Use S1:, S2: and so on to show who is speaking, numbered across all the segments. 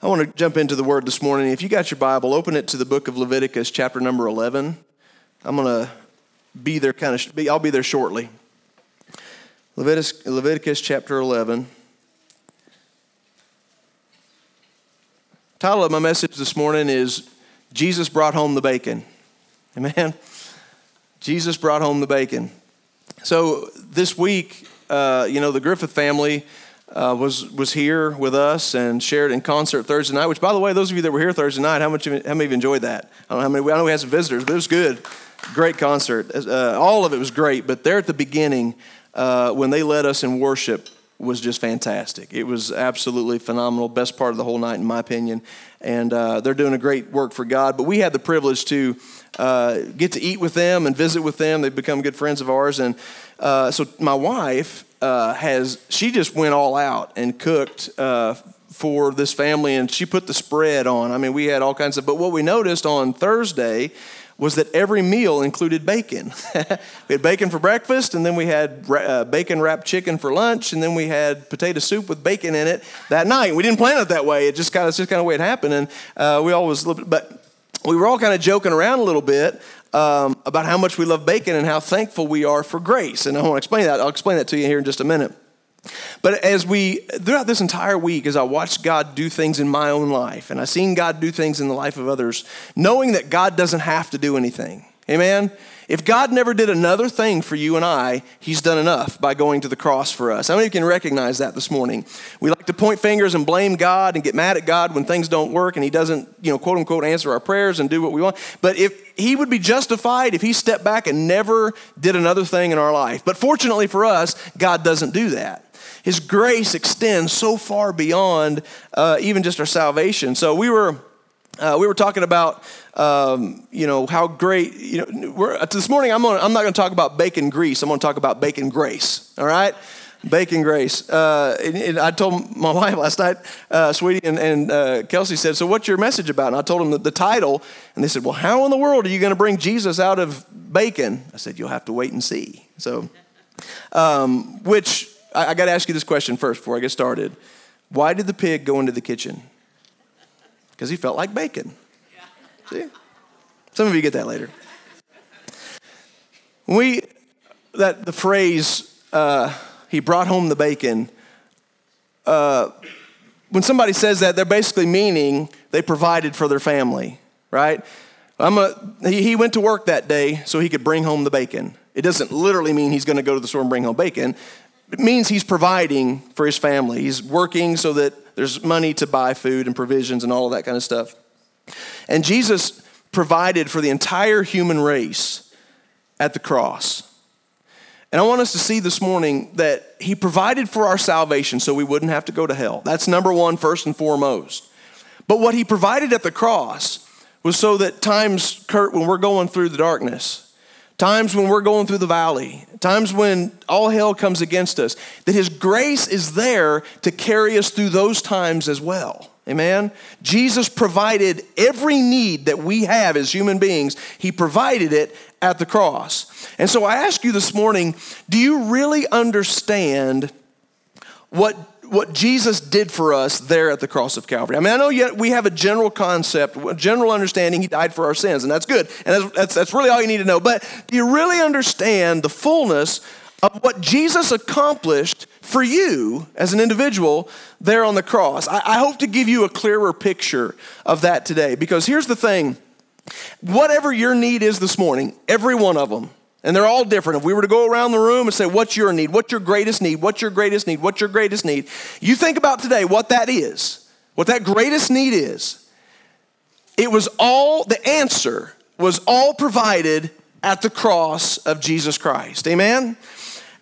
S1: I want to jump into the word this morning. If you got your Bible, open it to the book of Leviticus, chapter number 11. I'm going to be there kind of, I'll be there shortly. Leviticus, Leviticus chapter 11. Title of my message this morning is Jesus brought home the bacon. Amen. Jesus brought home the bacon. So this week, uh, you know, the Griffith family uh, was was here with us and shared in concert Thursday night. Which, by the way, those of you that were here Thursday night, how much how many of you enjoyed that? I don't know how many. I know we had some visitors, but it was good. Great concert. Uh, all of it was great. But there at the beginning, uh, when they led us in worship, was just fantastic. It was absolutely phenomenal. Best part of the whole night, in my opinion. And uh, they're doing a great work for God. But we had the privilege to uh, get to eat with them and visit with them. They've become good friends of ours. And uh, so my wife uh, has, she just went all out and cooked uh, for this family and she put the spread on. I mean, we had all kinds of, but what we noticed on Thursday was that every meal included bacon. we had bacon for breakfast, and then we had uh, bacon wrapped chicken for lunch, and then we had potato soup with bacon in it that night. We didn't plan it that way. It just kind of, just kind of way it happened, and uh, we always, but we were all kind of joking around a little bit um, about how much we love bacon and how thankful we are for grace. And I want to explain that. I'll explain that to you here in just a minute. But as we, throughout this entire week, as I watched God do things in my own life, and I've seen God do things in the life of others, knowing that God doesn't have to do anything. Amen? If God never did another thing for you and I, He's done enough by going to the cross for us. How many can recognize that this morning? We like to point fingers and blame God and get mad at God when things don't work and He doesn't, you know, quote unquote, answer our prayers and do what we want. But if He would be justified if He stepped back and never did another thing in our life. But fortunately for us, God doesn't do that. His grace extends so far beyond uh, even just our salvation. So we were. Uh, we were talking about, um, you know, how great, you know, this morning I'm, gonna, I'm not going to talk about bacon grease. I'm going to talk about bacon grace, all right? Bacon grace. Uh, and, and I told my wife last night, uh, sweetie, and, and uh, Kelsey said, So, what's your message about? And I told them the, the title, and they said, Well, how in the world are you going to bring Jesus out of bacon? I said, You'll have to wait and see. So, um, which I, I got to ask you this question first before I get started. Why did the pig go into the kitchen? Because he felt like bacon. See? Some of you get that later. We, that the phrase, uh, he brought home the bacon, uh, when somebody says that, they're basically meaning they provided for their family, right? I'm a, he, he went to work that day so he could bring home the bacon. It doesn't literally mean he's going to go to the store and bring home bacon. It means he's providing for his family. He's working so that there's money to buy food and provisions and all of that kind of stuff. And Jesus provided for the entire human race at the cross. And I want us to see this morning that he provided for our salvation so we wouldn't have to go to hell. That's number one, first and foremost. But what he provided at the cross was so that times, Kurt, when we're going through the darkness, times when we're going through the valley, times when all hell comes against us, that His grace is there to carry us through those times as well. Amen? Jesus provided every need that we have as human beings, He provided it at the cross. And so I ask you this morning do you really understand what what Jesus did for us there at the cross of Calvary. I mean, I know yet we have a general concept, a general understanding. He died for our sins, and that's good, and that's, that's, that's really all you need to know. But do you really understand the fullness of what Jesus accomplished for you as an individual there on the cross? I, I hope to give you a clearer picture of that today, because here's the thing: whatever your need is this morning, every one of them and they're all different. If we were to go around the room and say, What's your need? What's your greatest need? What's your greatest need? What's your greatest need? You think about today what that is, what that greatest need is. It was all, the answer was all provided at the cross of Jesus Christ. Amen?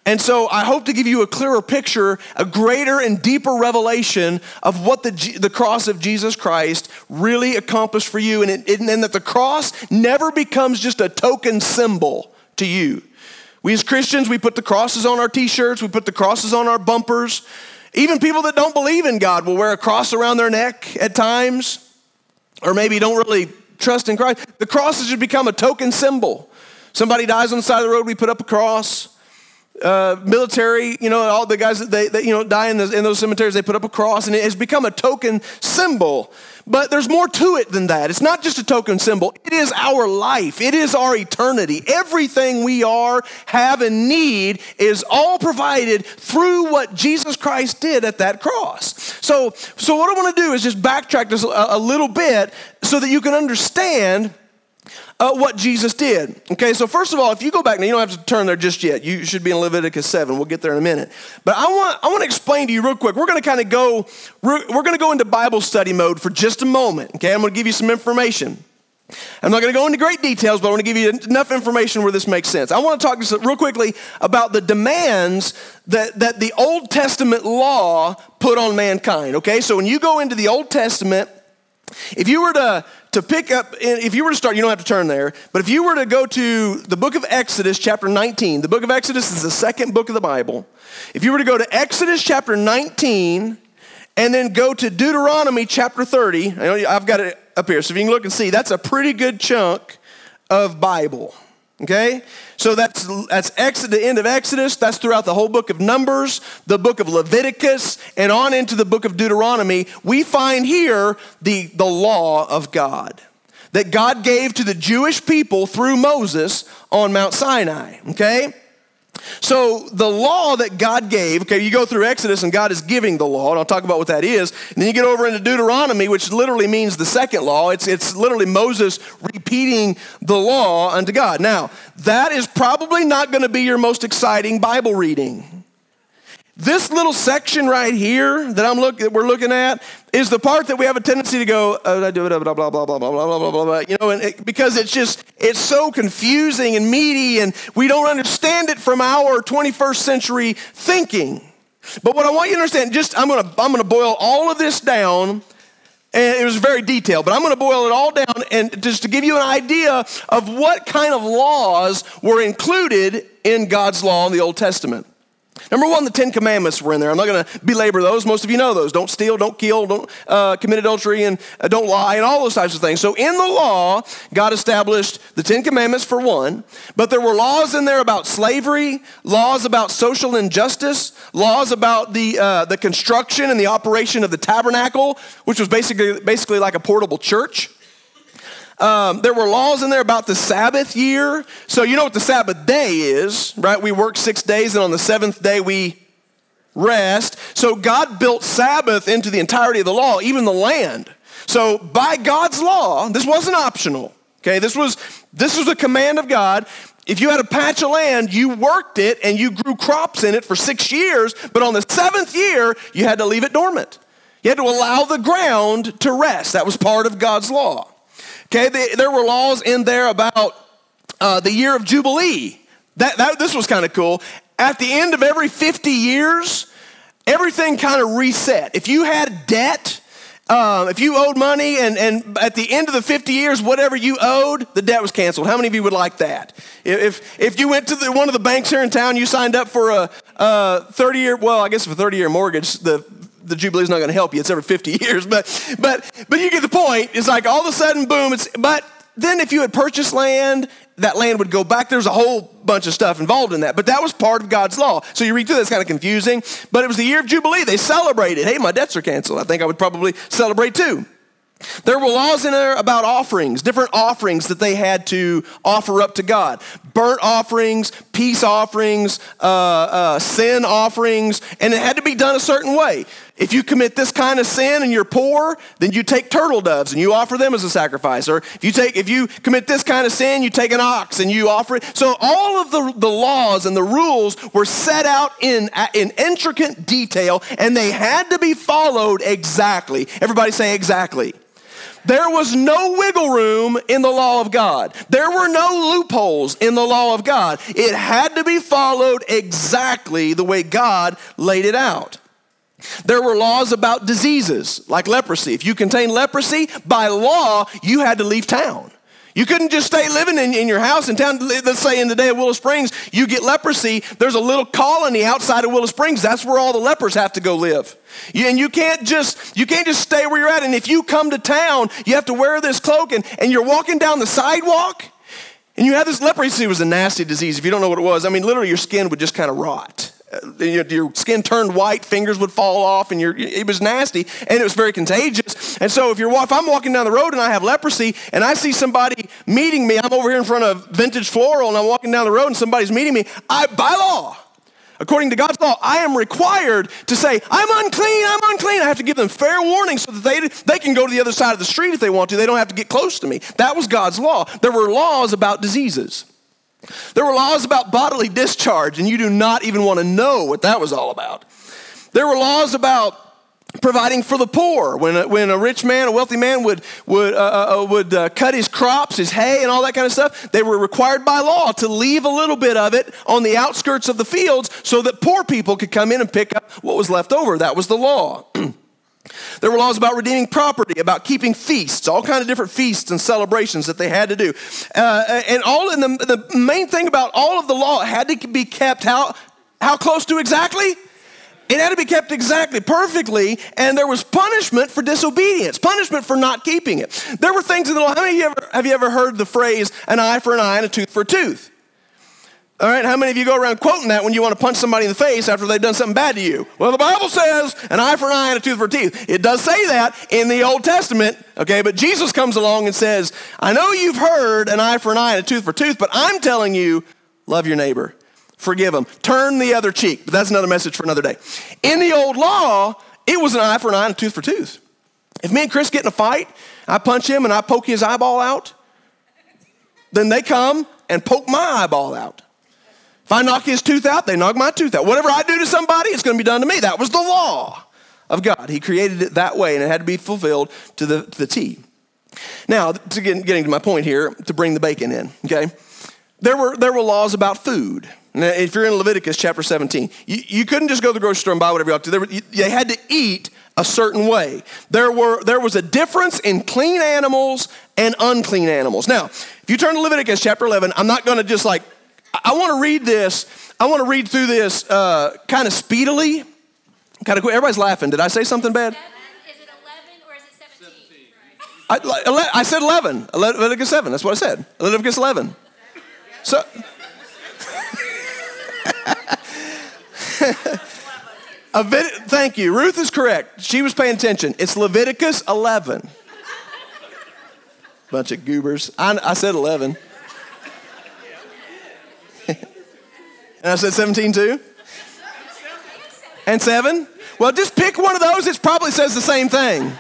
S1: And so I hope to give you a clearer picture, a greater and deeper revelation of what the, the cross of Jesus Christ really accomplished for you. And, it, and that the cross never becomes just a token symbol to you. We as Christians, we put the crosses on our t shirts, we put the crosses on our bumpers. Even people that don't believe in God will wear a cross around their neck at times, or maybe don't really trust in Christ. The crosses just become a token symbol. Somebody dies on the side of the road, we put up a cross. Uh, military, you know, all the guys that they, you know, die in, the, in those cemeteries, they put up a cross, and it has become a token symbol. But there's more to it than that. It's not just a token symbol. It is our life. It is our eternity. Everything we are, have, and need is all provided through what Jesus Christ did at that cross. So, so what I want to do is just backtrack this a, a little bit so that you can understand uh, what Jesus did. Okay, so first of all, if you go back now, you don't have to turn there just yet. You should be in Leviticus 7. We'll get there in a minute. But I want, I want to explain to you real quick. We're going to kind of go, we're, we're going to go into Bible study mode for just a moment. Okay, I'm going to give you some information. I'm not going to go into great details, but I want to give you enough information where this makes sense. I want to talk just real quickly about the demands that, that the Old Testament law put on mankind. Okay, so when you go into the Old Testament, if you were to, to pick up, if you were to start, you don't have to turn there, but if you were to go to the book of Exodus, chapter 19, the book of Exodus is the second book of the Bible. If you were to go to Exodus chapter 19 and then go to Deuteronomy chapter 30, I've got it up here, so if you can look and see, that's a pretty good chunk of Bible. Okay? So that's that's Exodus, the end of Exodus, that's throughout the whole book of Numbers, the book of Leviticus, and on into the book of Deuteronomy. We find here the, the law of God that God gave to the Jewish people through Moses on Mount Sinai. Okay? So the law that God gave, okay, you go through Exodus and God is giving the law, and I'll talk about what that is. And then you get over into Deuteronomy, which literally means the second law. It's, it's literally Moses repeating the law unto God. Now, that is probably not going to be your most exciting Bible reading. This little section right here that I'm look that we're looking at is the part that we have a tendency to go, oh, blah blah blah blah blah blah blah blah blah blah. You know, and it, because it's just it's so confusing and meaty, and we don't understand it from our 21st century thinking. But what I want you to understand, just I'm gonna I'm gonna boil all of this down. And it was very detailed, but I'm going to boil it all down and just to give you an idea of what kind of laws were included in God's law in the Old Testament. Number one, the Ten Commandments were in there. I'm not going to belabor those. Most of you know those. Don't steal, don't kill, don't uh, commit adultery, and uh, don't lie, and all those types of things. So in the law, God established the Ten Commandments for one, but there were laws in there about slavery, laws about social injustice, laws about the, uh, the construction and the operation of the tabernacle, which was basically, basically like a portable church. Um, there were laws in there about the Sabbath year. So you know what the Sabbath day is, right? We work six days, and on the seventh day we rest. So God built Sabbath into the entirety of the law, even the land. So by God's law, this wasn't optional. Okay, this was this was a command of God. If you had a patch of land, you worked it and you grew crops in it for six years, but on the seventh year, you had to leave it dormant. You had to allow the ground to rest. That was part of God's law. Okay, they, there were laws in there about uh, the year of Jubilee. That, that this was kind of cool. At the end of every 50 years, everything kind of reset. If you had debt, uh, if you owed money and, and at the end of the 50 years, whatever you owed, the debt was canceled. How many of you would like that? If, if you went to the, one of the banks here in town, you signed up for a, a 30 year, well, I guess for a 30 year mortgage, the the Jubilee is not going to help you. It's every 50 years, but but but you get the point. It's like all of a sudden, boom. It's but then if you had purchased land, that land would go back. There's a whole bunch of stuff involved in that, but that was part of God's law. So you read through that's kind of confusing. But it was the year of Jubilee. They celebrated. Hey, my debts are canceled. I think I would probably celebrate too. There were laws in there about offerings, different offerings that they had to offer up to God burnt offerings, peace offerings, uh, uh, sin offerings, and it had to be done a certain way. If you commit this kind of sin and you're poor, then you take turtle doves and you offer them as a sacrifice. Or if you take, if you commit this kind of sin, you take an ox and you offer it. So all of the, the laws and the rules were set out in, in intricate detail and they had to be followed exactly. Everybody say exactly. There was no wiggle room in the law of God. There were no loopholes in the law of God. It had to be followed exactly the way God laid it out. There were laws about diseases like leprosy. If you contained leprosy, by law, you had to leave town. You couldn't just stay living in, in your house in town. Let's say in the day of Willow Springs, you get leprosy. There's a little colony outside of Willow Springs. That's where all the lepers have to go live. And you can't just you can't just stay where you're at. And if you come to town, you have to wear this cloak and, and you're walking down the sidewalk. And you have this leprosy It was a nasty disease. If you don't know what it was, I mean, literally your skin would just kind of rot. Your skin turned white, fingers would fall off, and it was nasty, and it was very contagious. And so, if you're if I'm walking down the road and I have leprosy, and I see somebody meeting me, I'm over here in front of Vintage Floral, and I'm walking down the road, and somebody's meeting me. I, by law, according to God's law, I am required to say, I'm unclean, I'm unclean. I have to give them fair warning so that they, they can go to the other side of the street if they want to. They don't have to get close to me. That was God's law. There were laws about diseases. There were laws about bodily discharge, and you do not even want to know what that was all about. There were laws about providing for the poor. When a, when a rich man, a wealthy man would, would, uh, uh, uh, would uh, cut his crops, his hay, and all that kind of stuff, they were required by law to leave a little bit of it on the outskirts of the fields so that poor people could come in and pick up what was left over. That was the law. There were laws about redeeming property, about keeping feasts, all kind of different feasts and celebrations that they had to do. Uh, and all in the, the main thing about all of the law had to be kept how, how close to exactly? It had to be kept exactly, perfectly, and there was punishment for disobedience, punishment for not keeping it. There were things in the law. How many of you ever, have you ever heard the phrase, an eye for an eye and a tooth for a tooth? All right, how many of you go around quoting that when you want to punch somebody in the face after they've done something bad to you? Well, the Bible says an eye for an eye and a tooth for a tooth. It does say that in the Old Testament, okay, but Jesus comes along and says, I know you've heard an eye for an eye and a tooth for a tooth, but I'm telling you, love your neighbor, forgive them, turn the other cheek. But that's another message for another day. In the old law, it was an eye for an eye and a tooth for a tooth. If me and Chris get in a fight, I punch him and I poke his eyeball out, then they come and poke my eyeball out. If I knock his tooth out, they knock my tooth out. Whatever I do to somebody, it's going to be done to me. That was the law of God. He created it that way, and it had to be fulfilled to the, to the T. Now, to get, getting to my point here, to bring the bacon in, okay? There were, there were laws about food. Now, if you're in Leviticus chapter 17, you, you couldn't just go to the grocery store and buy whatever you want to. There you, they had to eat a certain way. There, were, there was a difference in clean animals and unclean animals. Now, if you turn to Leviticus chapter 11, I'm not going to just like I want to read this. I want to read through this uh, kind of speedily. Kind of quick. Everybody's laughing. Did I say something bad?
S2: Is it 11 or is it 17?
S1: I, I said 11. Leviticus 7. That's what I said. Leviticus 11. So. thank you. Ruth is correct. She was paying attention. It's Leviticus 11. Bunch of goobers. I, I said 11. And I said 17 too? And seven? Well, just pick one of those. It probably says the same thing.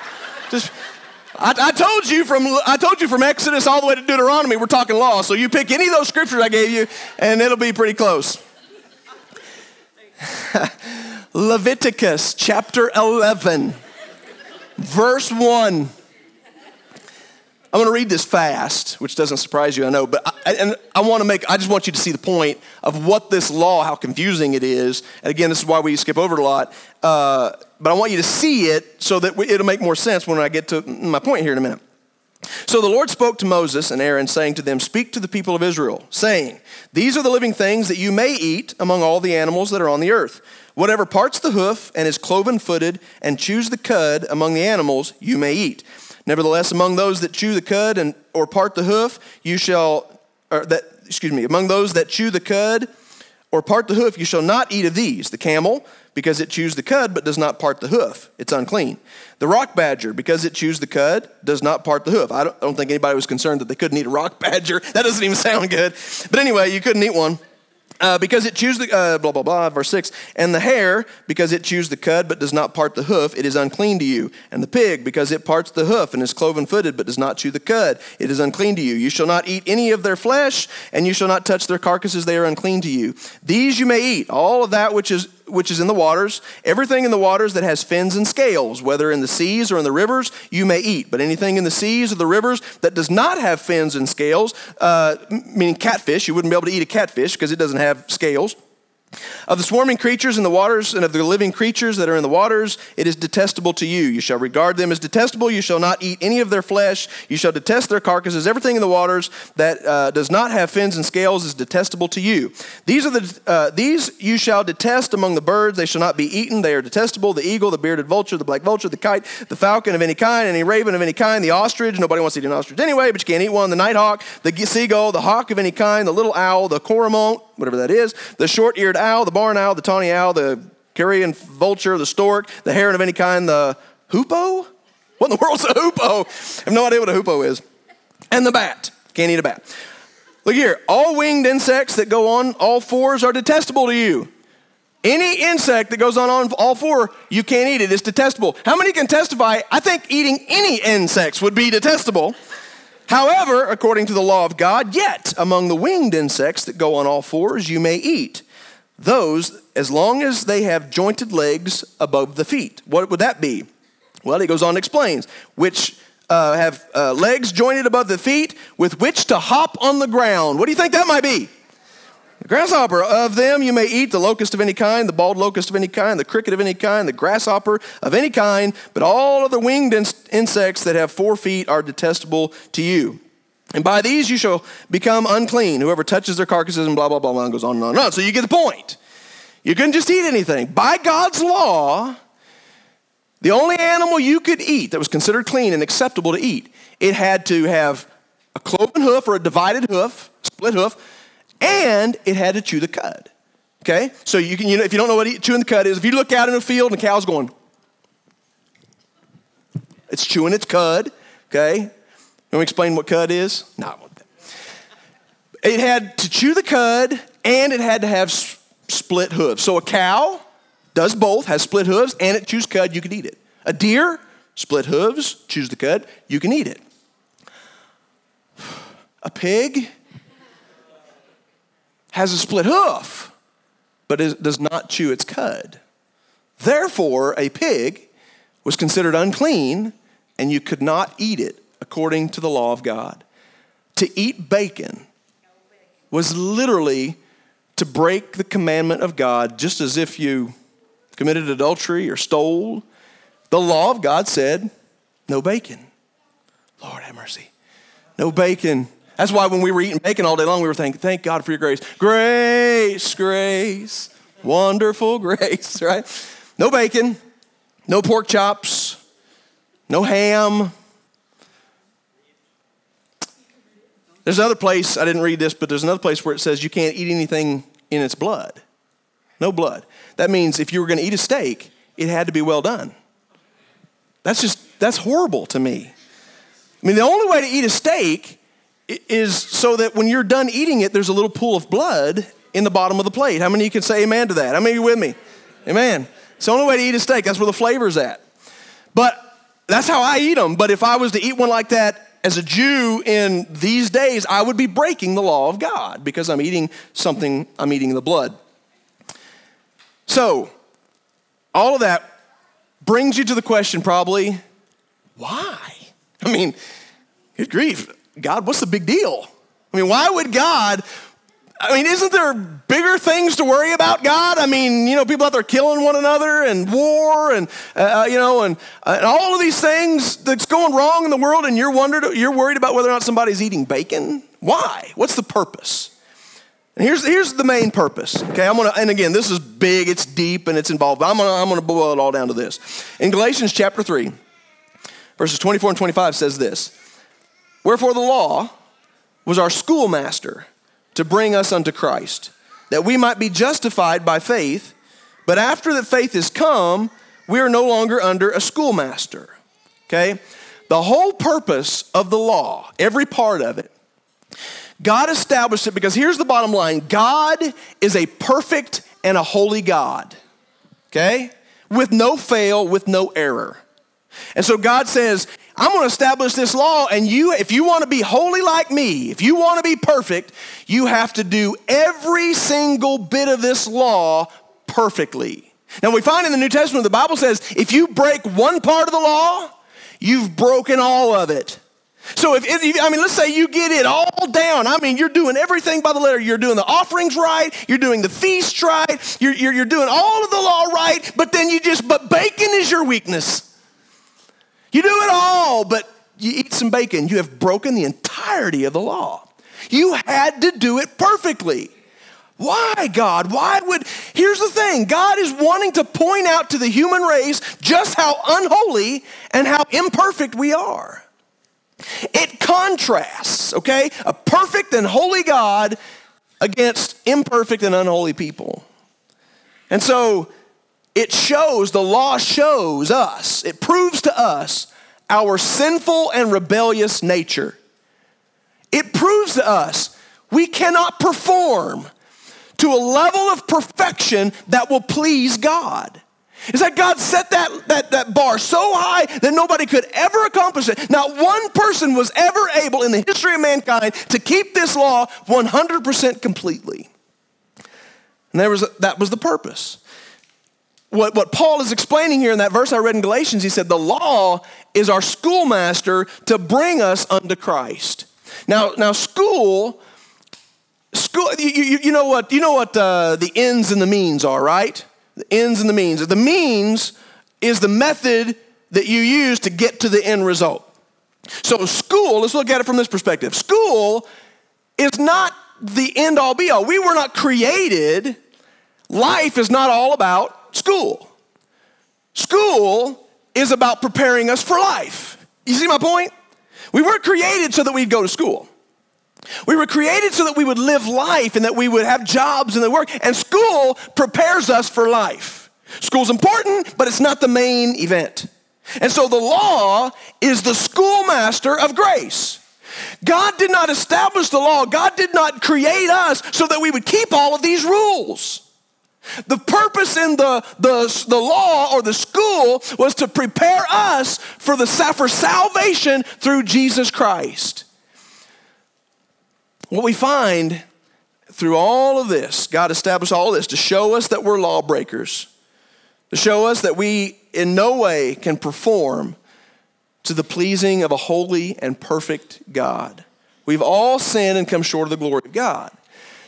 S1: Just, I, I, told you from I told you from Exodus all the way to Deuteronomy, we're talking law. So you pick any of those scriptures I gave you, and it'll be pretty close. Leviticus chapter 11, verse 1. I'm going to read this fast, which doesn't surprise you, I know, but I, and I want to make, I just want you to see the point of what this law, how confusing it is. And again, this is why we skip over it a lot. Uh, but I want you to see it so that it'll make more sense when I get to my point here in a minute. So the Lord spoke to Moses and Aaron, saying to them, Speak to the people of Israel, saying, These are the living things that you may eat among all the animals that are on the earth. Whatever parts the hoof and is cloven footed and chews the cud among the animals, you may eat. Nevertheless, among those that chew the cud and or part the hoof, you shall or that excuse me, among those that chew the cud or part the hoof, you shall not eat of these. The camel, because it chews the cud but does not part the hoof, it's unclean. The rock badger, because it chews the cud, does not part the hoof. I don't, I don't think anybody was concerned that they couldn't eat a rock badger. That doesn't even sound good. But anyway, you couldn't eat one. Uh, because it chews the, uh, blah, blah, blah, verse 6. And the hare, because it chews the cud but does not part the hoof, it is unclean to you. And the pig, because it parts the hoof and is cloven footed but does not chew the cud, it is unclean to you. You shall not eat any of their flesh, and you shall not touch their carcasses, they are unclean to you. These you may eat, all of that which is which is in the waters. Everything in the waters that has fins and scales, whether in the seas or in the rivers, you may eat. But anything in the seas or the rivers that does not have fins and scales, uh, meaning catfish, you wouldn't be able to eat a catfish because it doesn't have scales. Of the swarming creatures in the waters and of the living creatures that are in the waters, it is detestable to you. You shall regard them as detestable. You shall not eat any of their flesh. You shall detest their carcasses. Everything in the waters that uh, does not have fins and scales is detestable to you. These are the uh, these you shall detest among the birds. They shall not be eaten. They are detestable. The eagle, the bearded vulture, the black vulture, the kite, the falcon of any kind, any raven of any kind, the ostrich. Nobody wants to eat an ostrich anyway, but you can't eat one. The nighthawk, the seagull, the hawk of any kind, the little owl, the cormorant, whatever that is, the short-eared owl, the barn owl, the tawny owl, the carrion vulture, the stork, the heron of any kind, the hoopoe? What in the world's a hoopoe? I have no idea what a hoopoe is. And the bat. Can't eat a bat. Look here. All winged insects that go on all fours are detestable to you. Any insect that goes on, on all four, you can't eat it. It's detestable. How many can testify? I think eating any insects would be detestable. However, according to the law of God, yet among the winged insects that go on all fours, you may eat those as long as they have jointed legs above the feet. What would that be? Well, he goes on and explains, which uh, have uh, legs jointed above the feet with which to hop on the ground. What do you think that might be? The grasshopper. Of them you may eat the locust of any kind, the bald locust of any kind, the cricket of any kind, the grasshopper of any kind, but all of the winged in- insects that have four feet are detestable to you. And by these you shall become unclean. Whoever touches their carcasses and blah, blah, blah, blah, and goes on and on and on. So you get the point. You couldn't just eat anything. By God's law, the only animal you could eat that was considered clean and acceptable to eat, it had to have a cloven hoof or a divided hoof, split hoof, and it had to chew the cud. Okay? So you can, you know, if you don't know what chewing the cud is, if you look out in a field and a cow's going, it's chewing its cud, okay? You me explain what cud is? No, It had to chew the cud and it had to have split hooves. So a cow does both, has split hooves, and it chews cud, you can eat it. A deer, split hooves, chews the cud, you can eat it. A pig has a split hoof, but it does not chew its cud. Therefore, a pig was considered unclean, and you could not eat it according to the law of God. To eat bacon was literally to break the commandment of God, just as if you committed adultery or stole. The law of God said, no bacon. Lord have mercy. No bacon. That's why when we were eating bacon all day long, we were thinking, thank God for your grace. Grace, grace, wonderful grace, right? No bacon, no pork chops, no ham, There's another place, I didn't read this, but there's another place where it says you can't eat anything in its blood. No blood. That means if you were going to eat a steak, it had to be well done. That's just, that's horrible to me. I mean, the only way to eat a steak is so that when you're done eating it, there's a little pool of blood in the bottom of the plate. How many can say amen to that? How many of you with me? Amen. It's the only way to eat a steak. That's where the flavor's at. But that's how I eat them. But if I was to eat one like that as a Jew in these days, I would be breaking the law of God because I'm eating something, I'm eating the blood. So, all of that brings you to the question probably why? I mean, good grief, God, what's the big deal? I mean, why would God I mean, isn't there bigger things to worry about, God? I mean, you know, people out there killing one another and war and, uh, uh, you know, and, uh, and all of these things that's going wrong in the world, and you're, wondered, you're worried about whether or not somebody's eating bacon? Why? What's the purpose? And here's, here's the main purpose. Okay, I'm gonna, and again, this is big, it's deep, and it's involved. I'm gonna, I'm gonna boil it all down to this. In Galatians chapter 3, verses 24 and 25 says this Wherefore the law was our schoolmaster to bring us unto Christ, that we might be justified by faith. But after that faith is come, we are no longer under a schoolmaster. Okay? The whole purpose of the law, every part of it, God established it because here's the bottom line God is a perfect and a holy God. Okay? With no fail, with no error. And so God says, I'm going to establish this law, and you, if you want to be holy like me, if you want to be perfect, you have to do every single bit of this law perfectly. Now, we find in the New Testament, the Bible says if you break one part of the law, you've broken all of it. So if, if, I mean, let's say you get it all down. I mean, you're doing everything by the letter. You're doing the offerings right. You're doing the feast right. You're, you're, you're doing all of the law right. But then you just, but bacon is your weakness. You do it all, but you eat some bacon. You have broken the entirety of the law. You had to do it perfectly. Why, God? Why would. Here's the thing God is wanting to point out to the human race just how unholy and how imperfect we are. It contrasts, okay, a perfect and holy God against imperfect and unholy people. And so it shows, the law shows us, it proves to us our sinful and rebellious nature. It proves to us we cannot perform to a level of perfection that will please God. Is that God set that, that, that bar so high that nobody could ever accomplish it. Not one person was ever able in the history of mankind to keep this law 100% completely. And there was, that was the purpose. What, what Paul is explaining here in that verse I read in Galatians, he said, the law is our schoolmaster to bring us unto Christ. Now, now school School, you, you, you, know what, you know what uh, the ends and the means are, right? The ends and the means. The means is the method that you use to get to the end result. So, school, let's look at it from this perspective. School is not the end all be all. We were not created, life is not all about school. School is about preparing us for life. You see my point? We weren't created so that we'd go to school. We were created so that we would live life and that we would have jobs and the work. And school prepares us for life. School's important, but it's not the main event. And so the law is the schoolmaster of grace. God did not establish the law. God did not create us so that we would keep all of these rules. The purpose in the, the, the law or the school was to prepare us for the for salvation through Jesus Christ. What we find through all of this, God established all this to show us that we're lawbreakers, to show us that we in no way can perform to the pleasing of a holy and perfect God. We've all sinned and come short of the glory of God.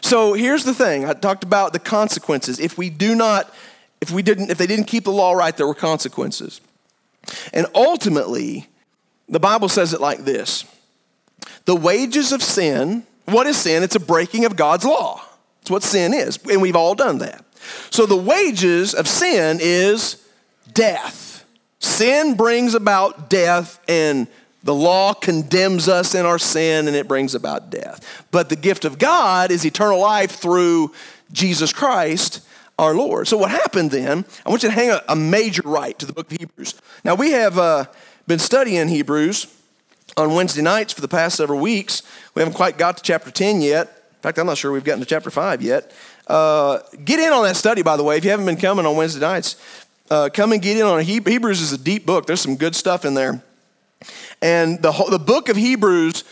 S1: So here's the thing. I talked about the consequences. If we do not, if we didn't, if they didn't keep the law right, there were consequences. And ultimately, the Bible says it like this the wages of sin what is sin? It's a breaking of God's law. It's what sin is, and we've all done that. So the wages of sin is death. Sin brings about death, and the law condemns us in our sin, and it brings about death. But the gift of God is eternal life through Jesus Christ, our Lord. So what happened then? I want you to hang a, a major right to the book of Hebrews. Now we have uh, been studying Hebrews on Wednesday nights for the past several weeks. We haven't quite got to chapter 10 yet. In fact, I'm not sure we've gotten to chapter 5 yet. Uh, get in on that study, by the way. If you haven't been coming on Wednesday nights, uh, come and get in on it. Hebrews is a deep book. There's some good stuff in there. And the, whole, the book of Hebrews,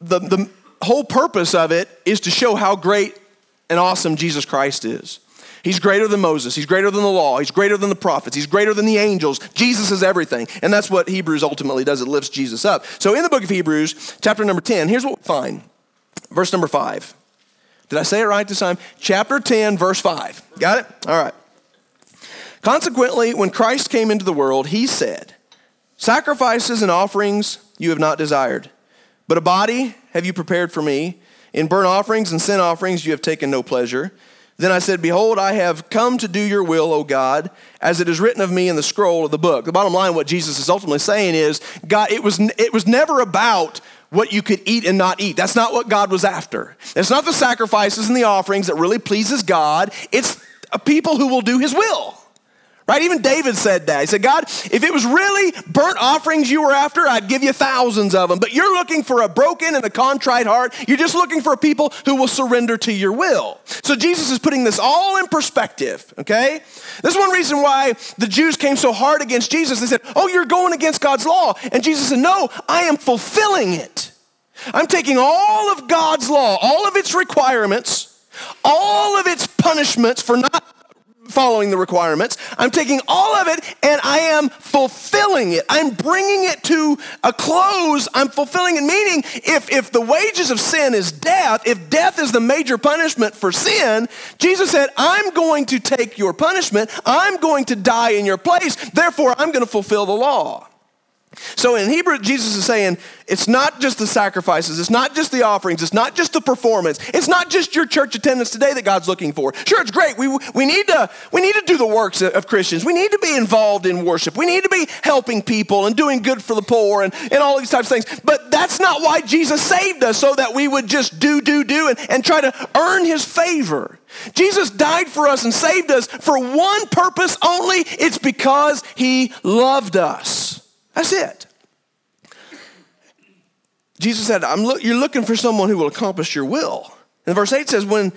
S1: the, the whole purpose of it is to show how great and awesome Jesus Christ is. He's greater than Moses. He's greater than the law. He's greater than the prophets. He's greater than the angels. Jesus is everything. And that's what Hebrews ultimately does. It lifts Jesus up. So in the book of Hebrews, chapter number 10, here's what we find. Verse number 5. Did I say it right this time? Chapter 10, verse 5. Got it? All right. Consequently, when Christ came into the world, he said, Sacrifices and offerings you have not desired, but a body have you prepared for me. In burnt offerings and sin offerings you have taken no pleasure. Then I said, Behold, I have come to do your will, O God, as it is written of me in the scroll of the book. The bottom line, what Jesus is ultimately saying is, God, it was, it was never about what you could eat and not eat. That's not what God was after. It's not the sacrifices and the offerings that really pleases God. It's people who will do his will. Right? Even David said that. He said, God, if it was really burnt offerings you were after, I'd give you thousands of them. But you're looking for a broken and a contrite heart. You're just looking for people who will surrender to your will. So Jesus is putting this all in perspective, okay? This is one reason why the Jews came so hard against Jesus. They said, Oh, you're going against God's law. And Jesus said, No, I am fulfilling it. I'm taking all of God's law, all of its requirements, all of its punishments for not following the requirements. I'm taking all of it and I am fulfilling it. I'm bringing it to a close. I'm fulfilling it, meaning if, if the wages of sin is death, if death is the major punishment for sin, Jesus said, I'm going to take your punishment. I'm going to die in your place. Therefore, I'm going to fulfill the law. So in Hebrew, Jesus is saying it's not just the sacrifices, it's not just the offerings, it's not just the performance, it's not just your church attendance today that God's looking for. Sure, it's great. We, we, need, to, we need to do the works of Christians. We need to be involved in worship. We need to be helping people and doing good for the poor and, and all these types of things. But that's not why Jesus saved us, so that we would just do, do, do, and, and try to earn his favor. Jesus died for us and saved us for one purpose only. It's because he loved us. That's it. Jesus said, I'm look, You're looking for someone who will accomplish your will. And verse 8 says, when,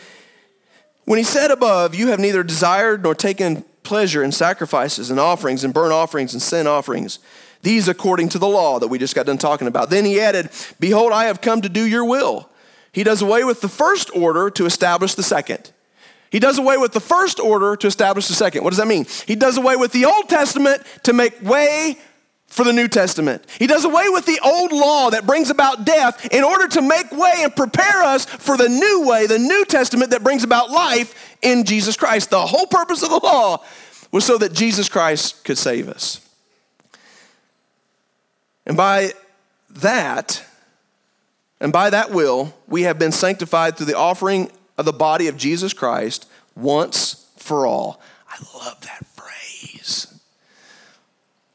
S1: when he said above, You have neither desired nor taken pleasure in sacrifices and offerings and burnt offerings and sin offerings, these according to the law that we just got done talking about. Then he added, Behold, I have come to do your will. He does away with the first order to establish the second. He does away with the first order to establish the second. What does that mean? He does away with the Old Testament to make way for the New Testament. He does away with the old law that brings about death in order to make way and prepare us for the new way, the New Testament that brings about life in Jesus Christ. The whole purpose of the law was so that Jesus Christ could save us. And by that, and by that will, we have been sanctified through the offering of the body of Jesus Christ once for all. I love that phrase.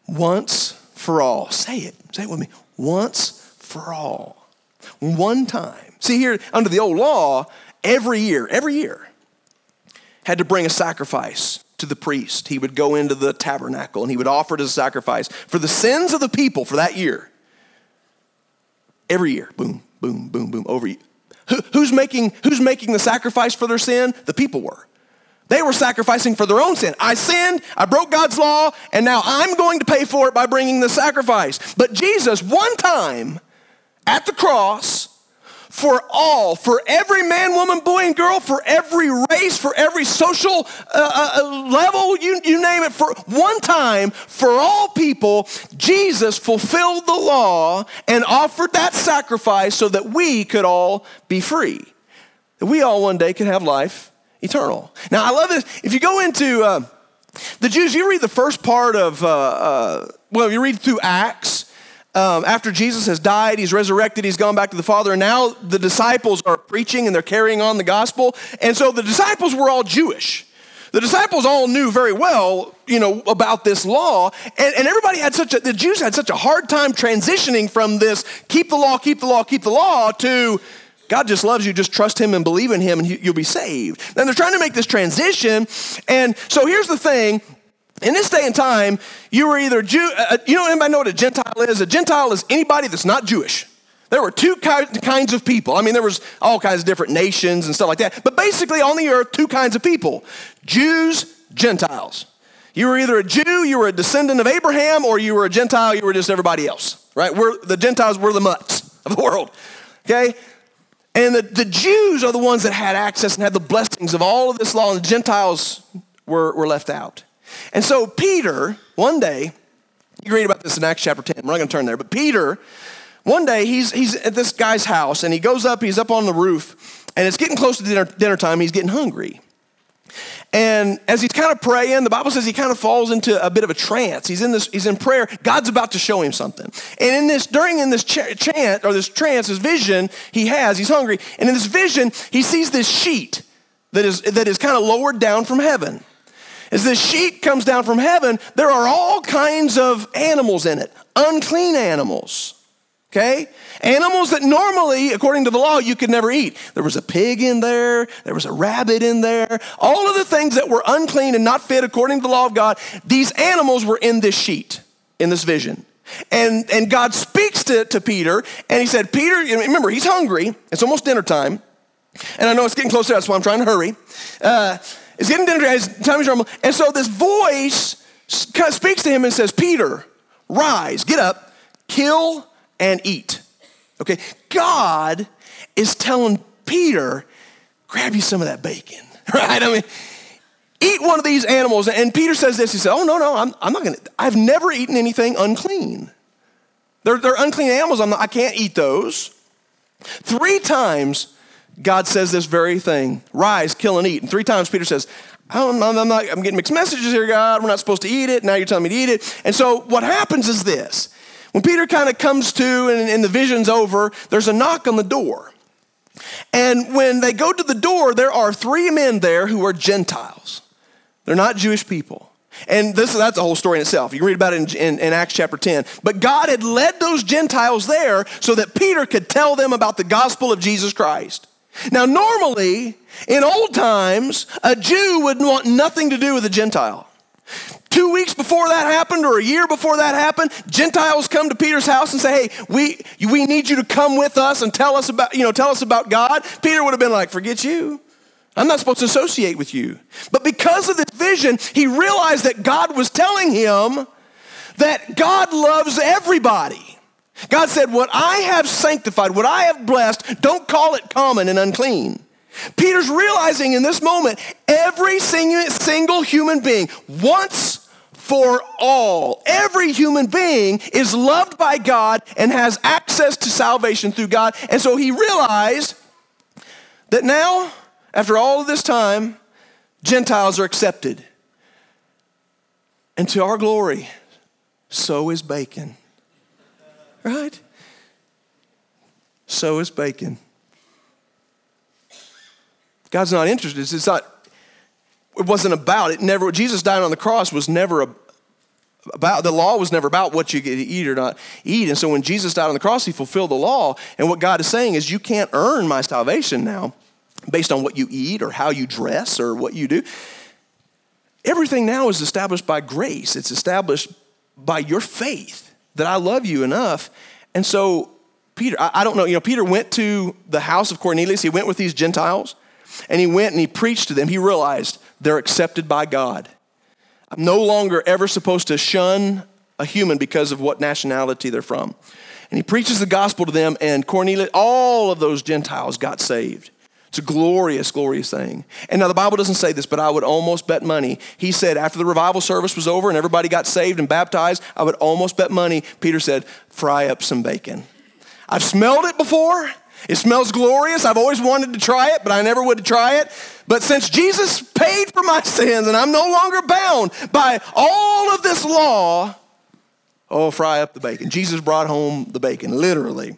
S1: Once for all. Say it. Say it with me. Once for all. One time. See, here, under the old law, every year, every year, had to bring a sacrifice to the priest. He would go into the tabernacle and he would offer it as a sacrifice for the sins of the people for that year. Every year. Boom, boom, boom, boom, over. Who, who's, making, who's making the sacrifice for their sin? The people were. They were sacrificing for their own sin. I sinned, I broke God's law, and now I'm going to pay for it by bringing the sacrifice. But Jesus, one time at the cross, for all, for every man, woman, boy, and girl, for every race, for every social uh, uh, uh level, you, you name it, for one time, for all people, Jesus fulfilled the law and offered that sacrifice so that we could all be free. We all one day could have life eternal. Now, I love this. If you go into uh, the Jews, you read the first part of, uh, uh, well, you read through Acts. Um, after Jesus has died, he's resurrected, he's gone back to the Father, and now the disciples are preaching and they're carrying on the gospel. And so the disciples were all Jewish. The disciples all knew very well, you know, about this law, and, and everybody had such a, the Jews had such a hard time transitioning from this keep the law, keep the law, keep the law to God just loves you. Just trust Him and believe in Him, and you'll be saved. And they're trying to make this transition. And so here's the thing. In this day and time, you were either Jew, uh, uh you know, anybody know what a Gentile is? A Gentile is anybody that's not Jewish. There were two kinds of people. I mean, there was all kinds of different nations and stuff like that. But basically, on the earth, two kinds of people Jews, Gentiles. You were either a Jew, you were a descendant of Abraham, or you were a Gentile, you were just everybody else, right? We're, the Gentiles were the mutts of the world, okay? And the, the Jews are the ones that had access and had the blessings of all of this law, and the Gentiles were, were left out. And so Peter, one day, you read about this in Acts chapter 10. We're not going to turn there, but Peter, one day, he's, he's at this guy's house, and he goes up, he's up on the roof, and it's getting close to dinner, dinner time, he's getting hungry. And as he's kind of praying, the Bible says he kind of falls into a bit of a trance. He's in this, he's in prayer. God's about to show him something. And in this, during in this ch- chant or this trance, this vision he has, he's hungry. And in this vision, he sees this sheet that is, that is kind of lowered down from heaven. As this sheet comes down from heaven, there are all kinds of animals in it, unclean animals okay? Animals that normally, according to the law, you could never eat. There was a pig in there, there was a rabbit in there, all of the things that were unclean and not fit according to the law of God, these animals were in this sheet, in this vision. And, and God speaks to, to Peter, and he said, Peter, remember, he's hungry. It's almost dinner time. And I know it's getting closer, that's why I'm trying to hurry. Uh, it's getting dinner time, time is normal. And so this voice kind of speaks to him and says, Peter, rise, get up, kill and eat. Okay, God is telling Peter, grab you some of that bacon, right? I mean, eat one of these animals. And Peter says this. He said, Oh, no, no, I'm, I'm not going to. I've never eaten anything unclean. They're, they're unclean animals. I'm not, I can't eat those. Three times, God says this very thing rise, kill, and eat. And three times, Peter says, I'm, I'm, not, I'm getting mixed messages here, God. We're not supposed to eat it. Now you're telling me to eat it. And so what happens is this when Peter kind of comes to and, and the vision's over, there's a knock on the door. And when they go to the door, there are three men there who are Gentiles. They're not Jewish people. And this, that's a whole story in itself. You can read about it in, in, in, Acts chapter 10. But God had led those Gentiles there so that Peter could tell them about the gospel of Jesus Christ. Now, normally, in old times, a Jew would want nothing to do with a Gentile. Two weeks before that happened, or a year before that happened, Gentiles come to Peter's house and say, "Hey, we we need you to come with us and tell us about you know tell us about God." Peter would have been like, "Forget you." I'm not supposed to associate with you. But because of this vision, he realized that God was telling him that God loves everybody. God said, What I have sanctified, what I have blessed, don't call it common and unclean. Peter's realizing in this moment every single human being, once for all, every human being is loved by God and has access to salvation through God. And so he realized that now after all of this time, Gentiles are accepted. And to our glory, so is bacon. Right? So is bacon. God's not interested. It's not, it wasn't about it. Never, Jesus dying on the cross was never about, the law was never about what you get to eat or not eat. And so when Jesus died on the cross, he fulfilled the law. And what God is saying is, you can't earn my salvation now based on what you eat or how you dress or what you do. Everything now is established by grace. It's established by your faith that I love you enough. And so, Peter, I, I, don't know, you know, Peter went to the house of Cornelius. He went with these Gentiles and he went and he preached to them. He realized they're accepted by God. I'm no longer ever supposed to shun a human because of what nationality they're from. And he preaches the gospel to them, and Cornelius, all of those Gentiles got saved. It's a glorious, glorious thing. And now the Bible doesn't say this, but I would almost bet money. He said after the revival service was over and everybody got saved and baptized, I would almost bet money. Peter said, fry up some bacon. I've smelled it before. It smells glorious. I've always wanted to try it, but I never would try it. But since Jesus paid for my sins and I'm no longer bound by all of this law, oh, fry up the bacon. Jesus brought home the bacon, literally,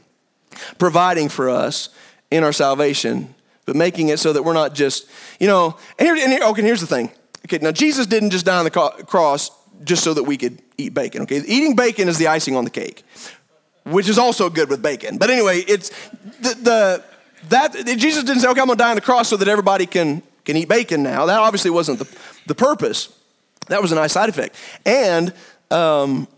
S1: providing for us in our salvation but making it so that we're not just, you know, and, here, and here, okay, here's the thing. Okay, now Jesus didn't just die on the cross just so that we could eat bacon, okay? Eating bacon is the icing on the cake, which is also good with bacon. But anyway, it's the, the that Jesus didn't say, okay, I'm gonna die on the cross so that everybody can, can eat bacon now. That obviously wasn't the, the purpose. That was a nice side effect. And um,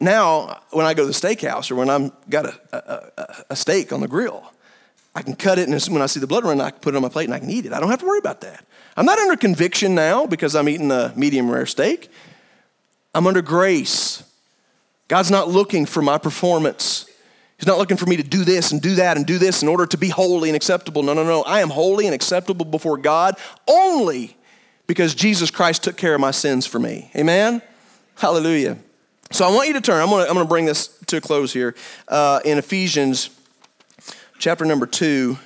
S1: now, when I go to the steakhouse or when I'm got a, a, a steak on the grill, I can cut it, and when I see the blood run, I can put it on my plate and I can eat it. I don't have to worry about that. I'm not under conviction now because I'm eating a medium rare steak. I'm under grace. God's not looking for my performance. He's not looking for me to do this and do that and do this in order to be holy and acceptable. No, no, no. I am holy and acceptable before God only because Jesus Christ took care of my sins for me. Amen? Hallelujah. So I want you to turn. I'm going to, bring this to a close here uh, in Ephesians chapter number 2.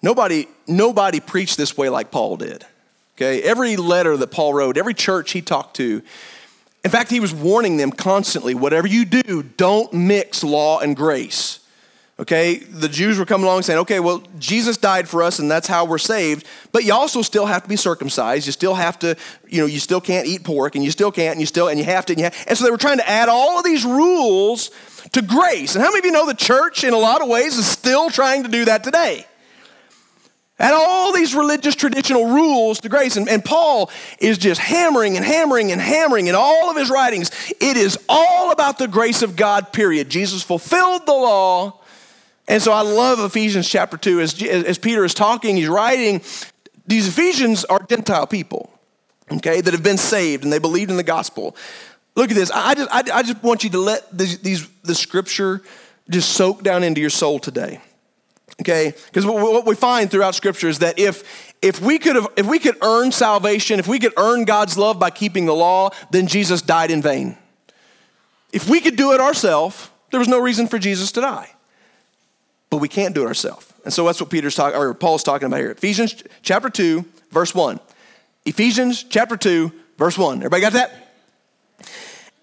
S1: Nobody, nobody preached this way like Paul did. Okay, every letter that Paul wrote, every church he talked to, in fact, he was warning them constantly whatever you do, don't mix law and grace. Okay, the Jews were coming along saying, okay, well, Jesus died for us and that's how we're saved, but you also still have to be circumcised. You still have to, you know, you still can't eat pork and you still can't and you still, and you have to, and, you have, and so they were trying to add all of these rules to grace. And how many of you know the church, in a lot of ways, is still trying to do that today? Add all these religious traditional rules to grace. And, and Paul is just hammering and hammering and hammering in all of his writings. It is all about the grace of God, period. Jesus fulfilled the law and so I love Ephesians chapter 2. As, as Peter is talking, he's writing, these Ephesians are Gentile people, okay, that have been saved and they believed in the gospel. Look at this. I just, I, I just want you to let these, these, the scripture just soak down into your soul today. Okay? Because what we find throughout Scripture is that if, if, we could have, if we could earn salvation, if we could earn God's love by keeping the law, then Jesus died in vain. If we could do it ourselves, there was no reason for Jesus to die. But we can't do it ourselves. And so that's what Peter's talking, or Paul's talking about here. Ephesians chapter 2, verse 1. Ephesians chapter 2, verse 1. Everybody got that?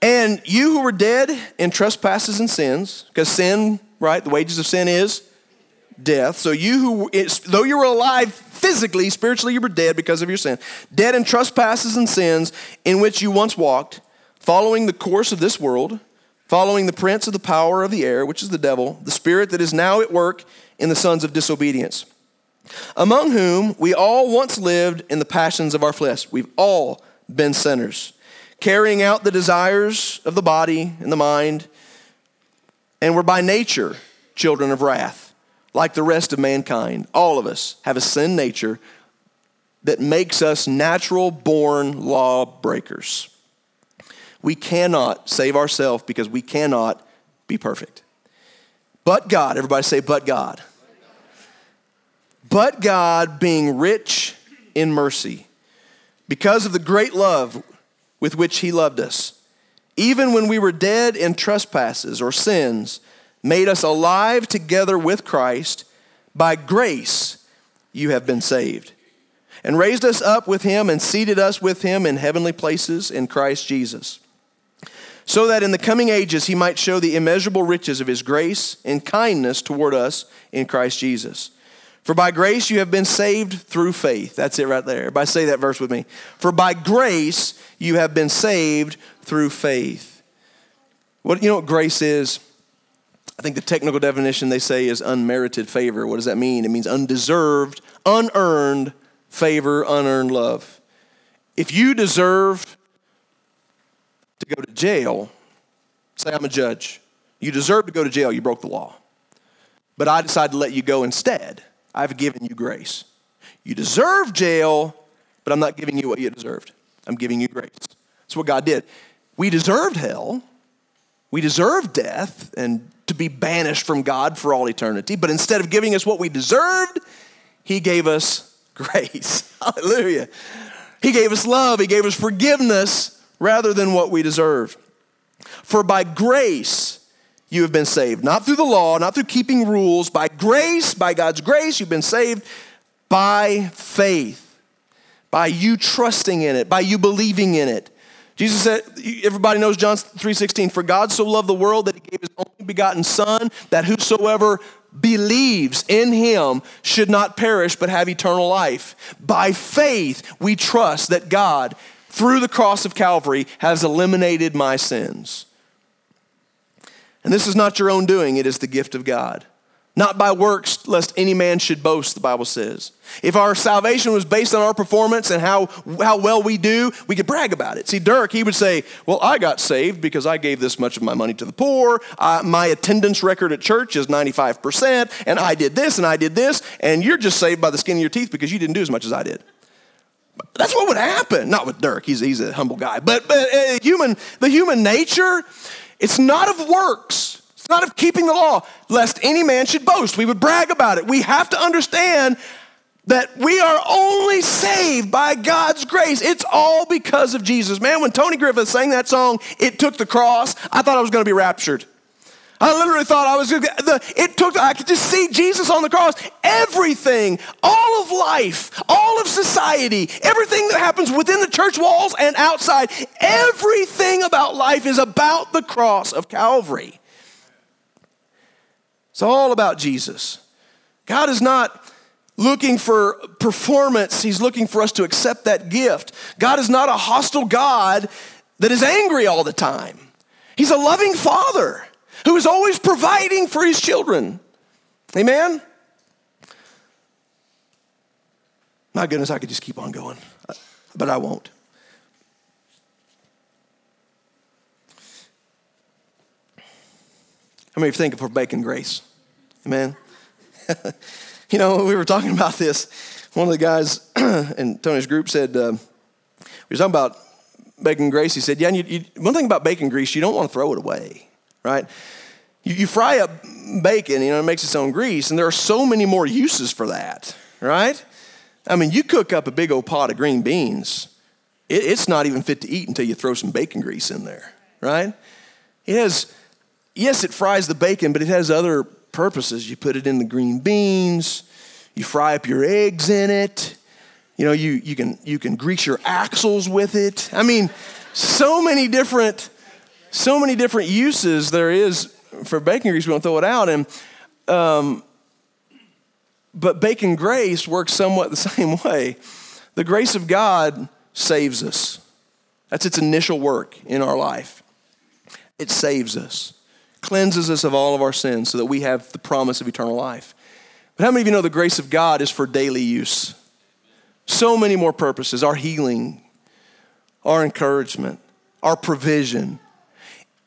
S1: And you who were dead in trespasses and sins, because sin, right, the wages of sin is death. So you who, though you were alive physically, spiritually you were dead because of your sin, dead in trespasses and sins in which you once walked, following the course of this world, following the prince of the power of the air, which is the devil, the spirit that is now at work in the sons of disobedience, among whom we all once lived in the passions of our flesh. We've all been sinners, carrying out the desires of the body and the mind, and were by nature children of wrath, like the rest of mankind. All of us have a sin nature that makes us natural born law breakers. We cannot save ourselves because we cannot be perfect. But God, everybody say, but God. But God, being rich in mercy, because of the great love with which He loved us, even when we were dead in trespasses or sins, made us alive together with Christ. By grace you have been saved, and raised us up with Him and seated us with Him in heavenly places in Christ Jesus so that in the coming ages he might show the immeasurable riches of his grace and kindness toward us in Christ Jesus. For by grace you have been saved through faith. That's it right there. Everybody say that verse with me. For by grace you have been saved through faith. What you know what grace is? I think the technical definition they say is unmerited favor. What does that mean? It means undeserved, unearned favor, unearned love. If you deserve to go to jail, say I'm a judge. You deserve to go to jail, you broke the law. But I decide to let you go instead. I've given you grace. You deserve jail, but I'm not giving you what you deserved. I'm giving you grace. That's what God did. We deserved hell. We deserved death and to be banished from God for all eternity. But instead of giving us what we deserved, He gave us grace. Hallelujah. He gave us love. He gave us forgiveness rather than what we deserve. For by grace you have been saved, not through the law, not through keeping rules. By grace, by God's grace, you've been saved by faith, by you trusting in it, by you believing in it. Jesus said, everybody knows John 3:16, for God so loved the world that he gave his only begotten son that whosoever believes in him should not perish but have eternal life. By faith we trust that God through the cross of Calvary has eliminated my sins. And this is not your own doing, it is the gift of God. Not by works, lest any man should boast, the Bible says. If our salvation was based on our performance and how, how well we do, we could brag about it. See, Dirk, he would say, Well, I got saved because I gave this much of my money to the poor. My attendance record at church is 95%, and I did this and I did this, and you're just saved by the skin of your teeth because you didn't do as much as I did. That's what would happen. Not with Dirk, he's, he's a humble guy. But, but uh, human, the human nature, it's not of works. It's not of keeping the law, lest any man should boast. We would brag about it. We have to understand that we are only saved by God's grace. It's all because of Jesus. Man, when Tony Griffith sang that song, It Took the Cross, I thought I was going to be raptured. I literally thought I was going to, it took, I could just see Jesus on the cross. Everything, all of life, all of society, everything that happens within the church walls and outside, everything about life is about the cross of Calvary. It's all about Jesus. God is not looking for performance, He's looking for us to accept that gift. God is not a hostile God that is angry all the time, He's a loving Father who is always providing for his children. Amen? My goodness, I could just keep on going, but I won't. How many of you think of Bacon Grace? Amen? you know, we were talking about this. One of the guys in Tony's group said, uh, we were talking about bacon grace. He said, Yeah, you, you, one thing about bacon grease, you don't want to throw it away, right? You, you fry up bacon, you know, it makes its own grease, and there are so many more uses for that, right? I mean, you cook up a big old pot of green beans, it, it's not even fit to eat until you throw some bacon grease in there, right? It has, yes, it fries the bacon, but it has other purposes. You put it in the green beans, you fry up your eggs in it. You know, you, you, can, you can grease your axles with it. I mean, so many different, so many different uses there is for bacon grease. We don't throw it out. And, um, but bacon grace works somewhat the same way. The grace of God saves us. That's its initial work in our life. It saves us, cleanses us of all of our sins so that we have the promise of eternal life. But how many of you know the grace of God is for daily use? So many more purposes our healing, our encouragement, our provision,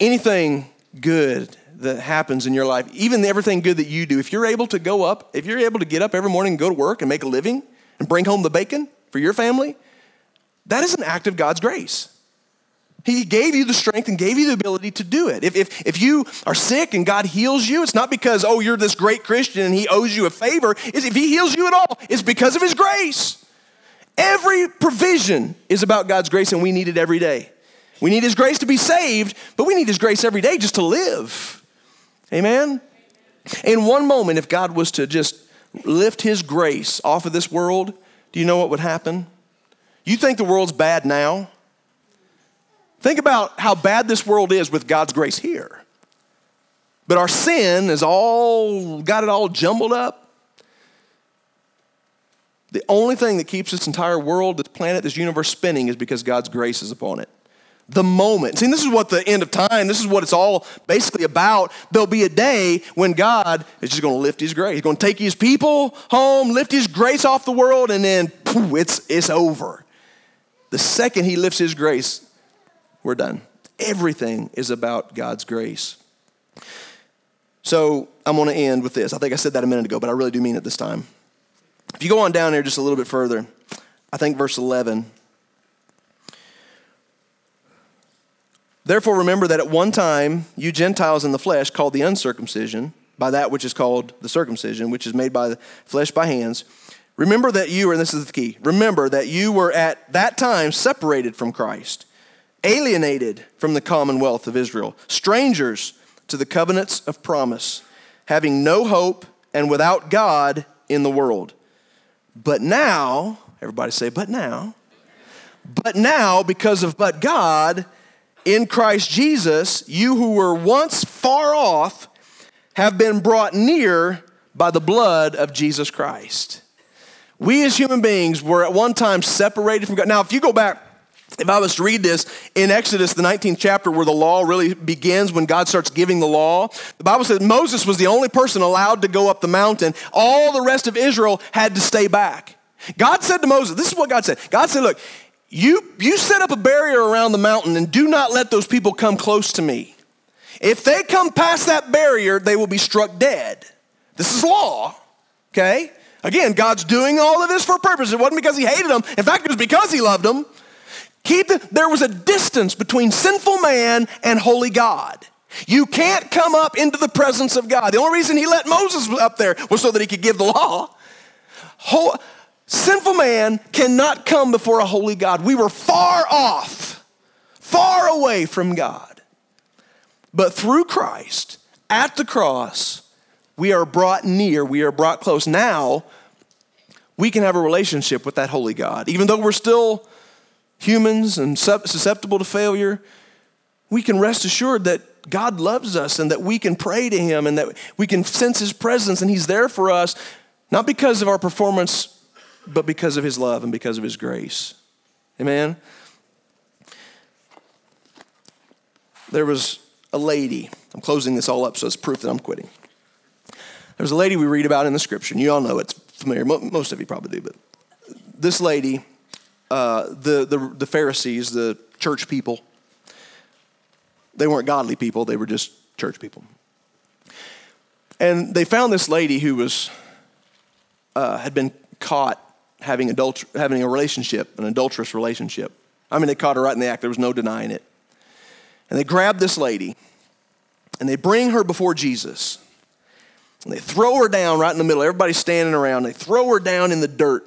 S1: anything good that happens in your life, even everything good that you do, if you're able to go up, if you're able to get up every morning and go to work and make a living and bring home the bacon for your family, that is an act of God's grace. He gave you the strength and gave you the ability to do it. If, if, if you are sick and God heals you, it's not because, oh, you're this great Christian and He owes you a favor. It's if He heals you at all, it's because of His grace. Every provision is about God's grace, and we need it every day. We need His grace to be saved, but we need His grace every day just to live. Amen? In one moment, if God was to just lift His grace off of this world, do you know what would happen? You think the world's bad now? Think about how bad this world is with God's grace here. But our sin is all, got it all jumbled up. The only thing that keeps this entire world, this planet, this universe spinning is because God's grace is upon it. The moment. See, this is what the end of time, this is what it's all basically about. There'll be a day when God is just going to lift his grace. He's going to take his people home, lift his grace off the world, and then poof, it's, it's over. The second he lifts his grace, we're done. Everything is about God's grace. So I'm going to end with this. I think I said that a minute ago, but I really do mean it this time. If you go on down there just a little bit further, I think verse 11. Therefore, remember that at one time you Gentiles in the flesh, called the uncircumcision, by that which is called the circumcision, which is made by the flesh by hands, Remember that you, were, and this is the key, remember that you were at that time separated from Christ, alienated from the commonwealth of Israel, strangers to the covenants of promise, having no hope and without God in the world. But now, everybody say, but now, but now, because of but God, in Christ Jesus, you who were once far off have been brought near by the blood of Jesus Christ. We as human beings were at one time separated from God. Now, if you go back, if I was to read this in Exodus, the 19th chapter, where the law really begins, when God starts giving the law, the Bible says Moses was the only person allowed to go up the mountain. All the rest of Israel had to stay back. God said to Moses, this is what God said. God said, Look, you, you set up a barrier around the mountain and do not let those people come close to me. If they come past that barrier, they will be struck dead. This is law, okay? Again, God's doing all of this for a purpose. It wasn't because he hated them. In fact, it was because he loved them. The, there was a distance between sinful man and holy God. You can't come up into the presence of God. The only reason he let Moses up there was so that he could give the law. Sinful man cannot come before a holy God. We were far off, far away from God. But through Christ, at the cross, we are brought near, we are brought close. Now, we can have a relationship with that holy God. Even though we're still humans and susceptible to failure, we can rest assured that God loves us and that we can pray to Him and that we can sense His presence and He's there for us, not because of our performance, but because of His love and because of His grace. Amen? There was a lady, I'm closing this all up so it's proof that I'm quitting. There's a lady we read about in the scripture, and you all know it's familiar. Most of you probably do, but this lady, uh, the, the, the Pharisees, the church people, they weren't godly people, they were just church people. And they found this lady who was, uh, had been caught having, adulter- having a relationship, an adulterous relationship. I mean, they caught her right in the act, there was no denying it. And they grabbed this lady and they bring her before Jesus. And they throw her down right in the middle. Everybody's standing around. They throw her down in the dirt.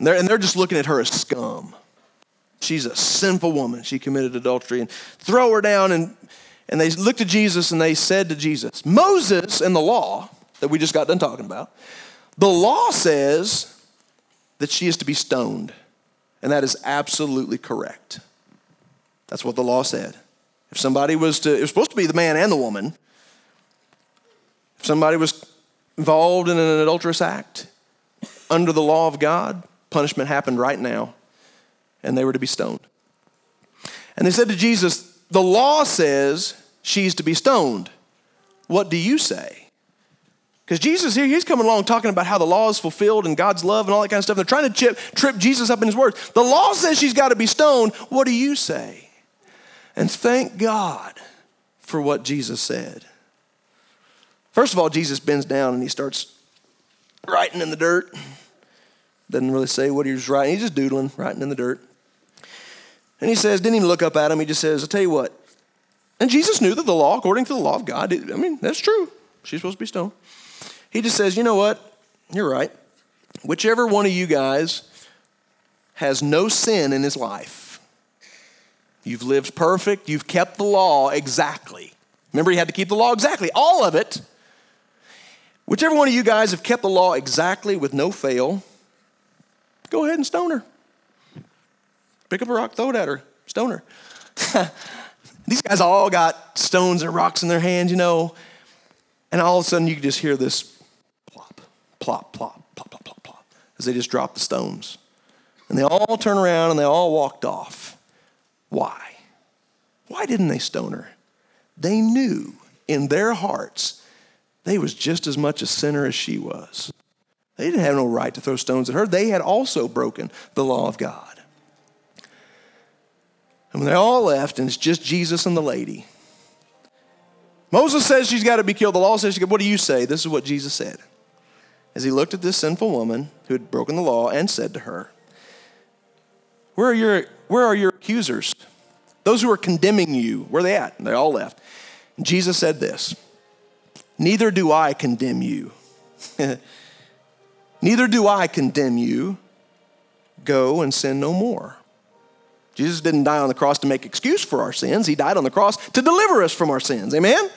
S1: And they're, and they're just looking at her as scum. She's a sinful woman. She committed adultery. And throw her down. And, and they looked at Jesus and they said to Jesus, Moses and the law that we just got done talking about, the law says that she is to be stoned. And that is absolutely correct. That's what the law said. If somebody was to, it was supposed to be the man and the woman. If somebody was involved in an adulterous act under the law of God, punishment happened right now, and they were to be stoned. And they said to Jesus, The law says she's to be stoned. What do you say? Because Jesus here, he's coming along talking about how the law is fulfilled and God's love and all that kind of stuff. And They're trying to chip, trip Jesus up in his words. The law says she's got to be stoned. What do you say? And thank God for what Jesus said. First of all, Jesus bends down and he starts writing in the dirt. Doesn't really say what he was writing. He's just doodling, writing in the dirt. And he says, didn't even look up at him. He just says, I'll tell you what. And Jesus knew that the law, according to the law of God, I mean, that's true. She's supposed to be stoned. He just says, you know what? You're right. Whichever one of you guys has no sin in his life, you've lived perfect, you've kept the law exactly. Remember, he had to keep the law exactly, all of it. Whichever one of you guys have kept the law exactly with no fail, go ahead and stone her. Pick up a rock, throw it at her, stone her. These guys all got stones and rocks in their hands, you know. And all of a sudden, you can just hear this plop, plop, plop, plop, plop, plop, as they just dropped the stones. And they all turned around and they all walked off. Why? Why didn't they stone her? They knew in their hearts they was just as much a sinner as she was. They didn't have no right to throw stones at her. They had also broken the law of God. And when they all left, and it's just Jesus and the lady, Moses says she's got to be killed. The law says. What do you say? This is what Jesus said as he looked at this sinful woman who had broken the law and said to her, Where are your, where are your accusers? Those who are condemning you, where are they at? And they all left. And Jesus said this Neither do I condemn you. Neither do I condemn you. Go and sin no more. Jesus didn't die on the cross to make excuse for our sins. He died on the cross to deliver us from our sins. Amen?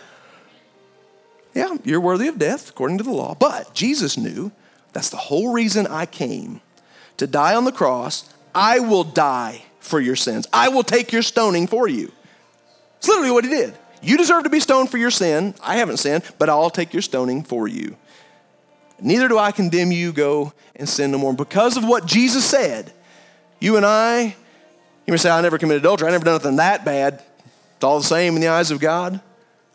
S1: Yeah, you're worthy of death according to the law. But Jesus knew that's the whole reason I came to die on the cross. I will die for your sins, I will take your stoning for you. It's literally what he did. You deserve to be stoned for your sin. I haven't sinned, but I'll take your stoning for you. Neither do I condemn you, go and sin no more. Because of what Jesus said, you and I, you may say, I never committed adultery, I never done nothing that bad. It's all the same in the eyes of God.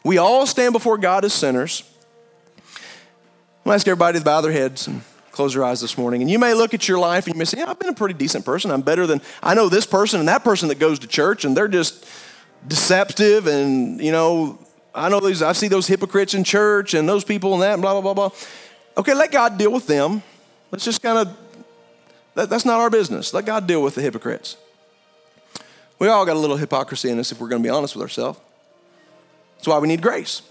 S1: We all stand before God as sinners. I'm ask everybody to bow their heads and close their eyes this morning. And you may look at your life and you may say, Yeah, I've been a pretty decent person. I'm better than I know this person and that person that goes to church, and they're just deceptive. And, you know, I know these, I see those hypocrites in church and those people and that, and blah, blah, blah, blah. Okay, let God deal with them. Let's just kind of, that, that's not our business. Let God deal with the hypocrites. We all got a little hypocrisy in us if we're going to be honest with ourselves. That's why we need grace.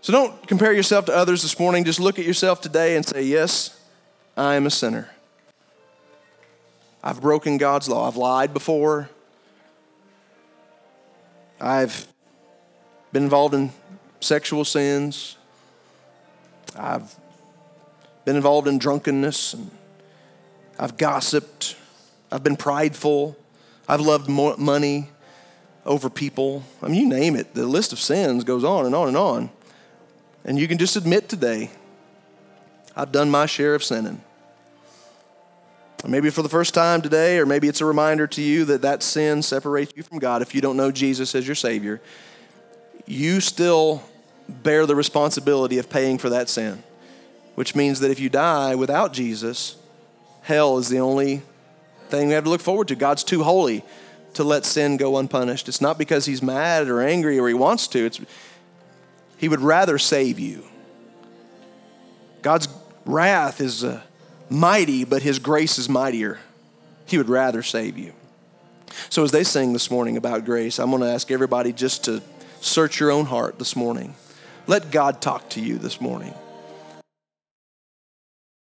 S1: So don't compare yourself to others this morning. Just look at yourself today and say, Yes, I am a sinner. I've broken God's law. I've lied before. I've been involved in sexual sins. I've been involved in drunkenness. And I've gossiped. I've been prideful. I've loved money over people. I mean, you name it. The list of sins goes on and on and on. And you can just admit today, I've done my share of sinning. Maybe for the first time today, or maybe it's a reminder to you that that sin separates you from God if you don't know Jesus as your Savior. You still bear the responsibility of paying for that sin, which means that if you die without Jesus, hell is the only thing we have to look forward to. God's too holy to let sin go unpunished. It's not because he's mad or angry or he wants to. It's he would rather save you. God's wrath is uh, mighty, but his grace is mightier. He would rather save you. So, as they sing this morning about grace, I'm going to ask everybody just to search your own heart this morning. Let God talk to you this morning.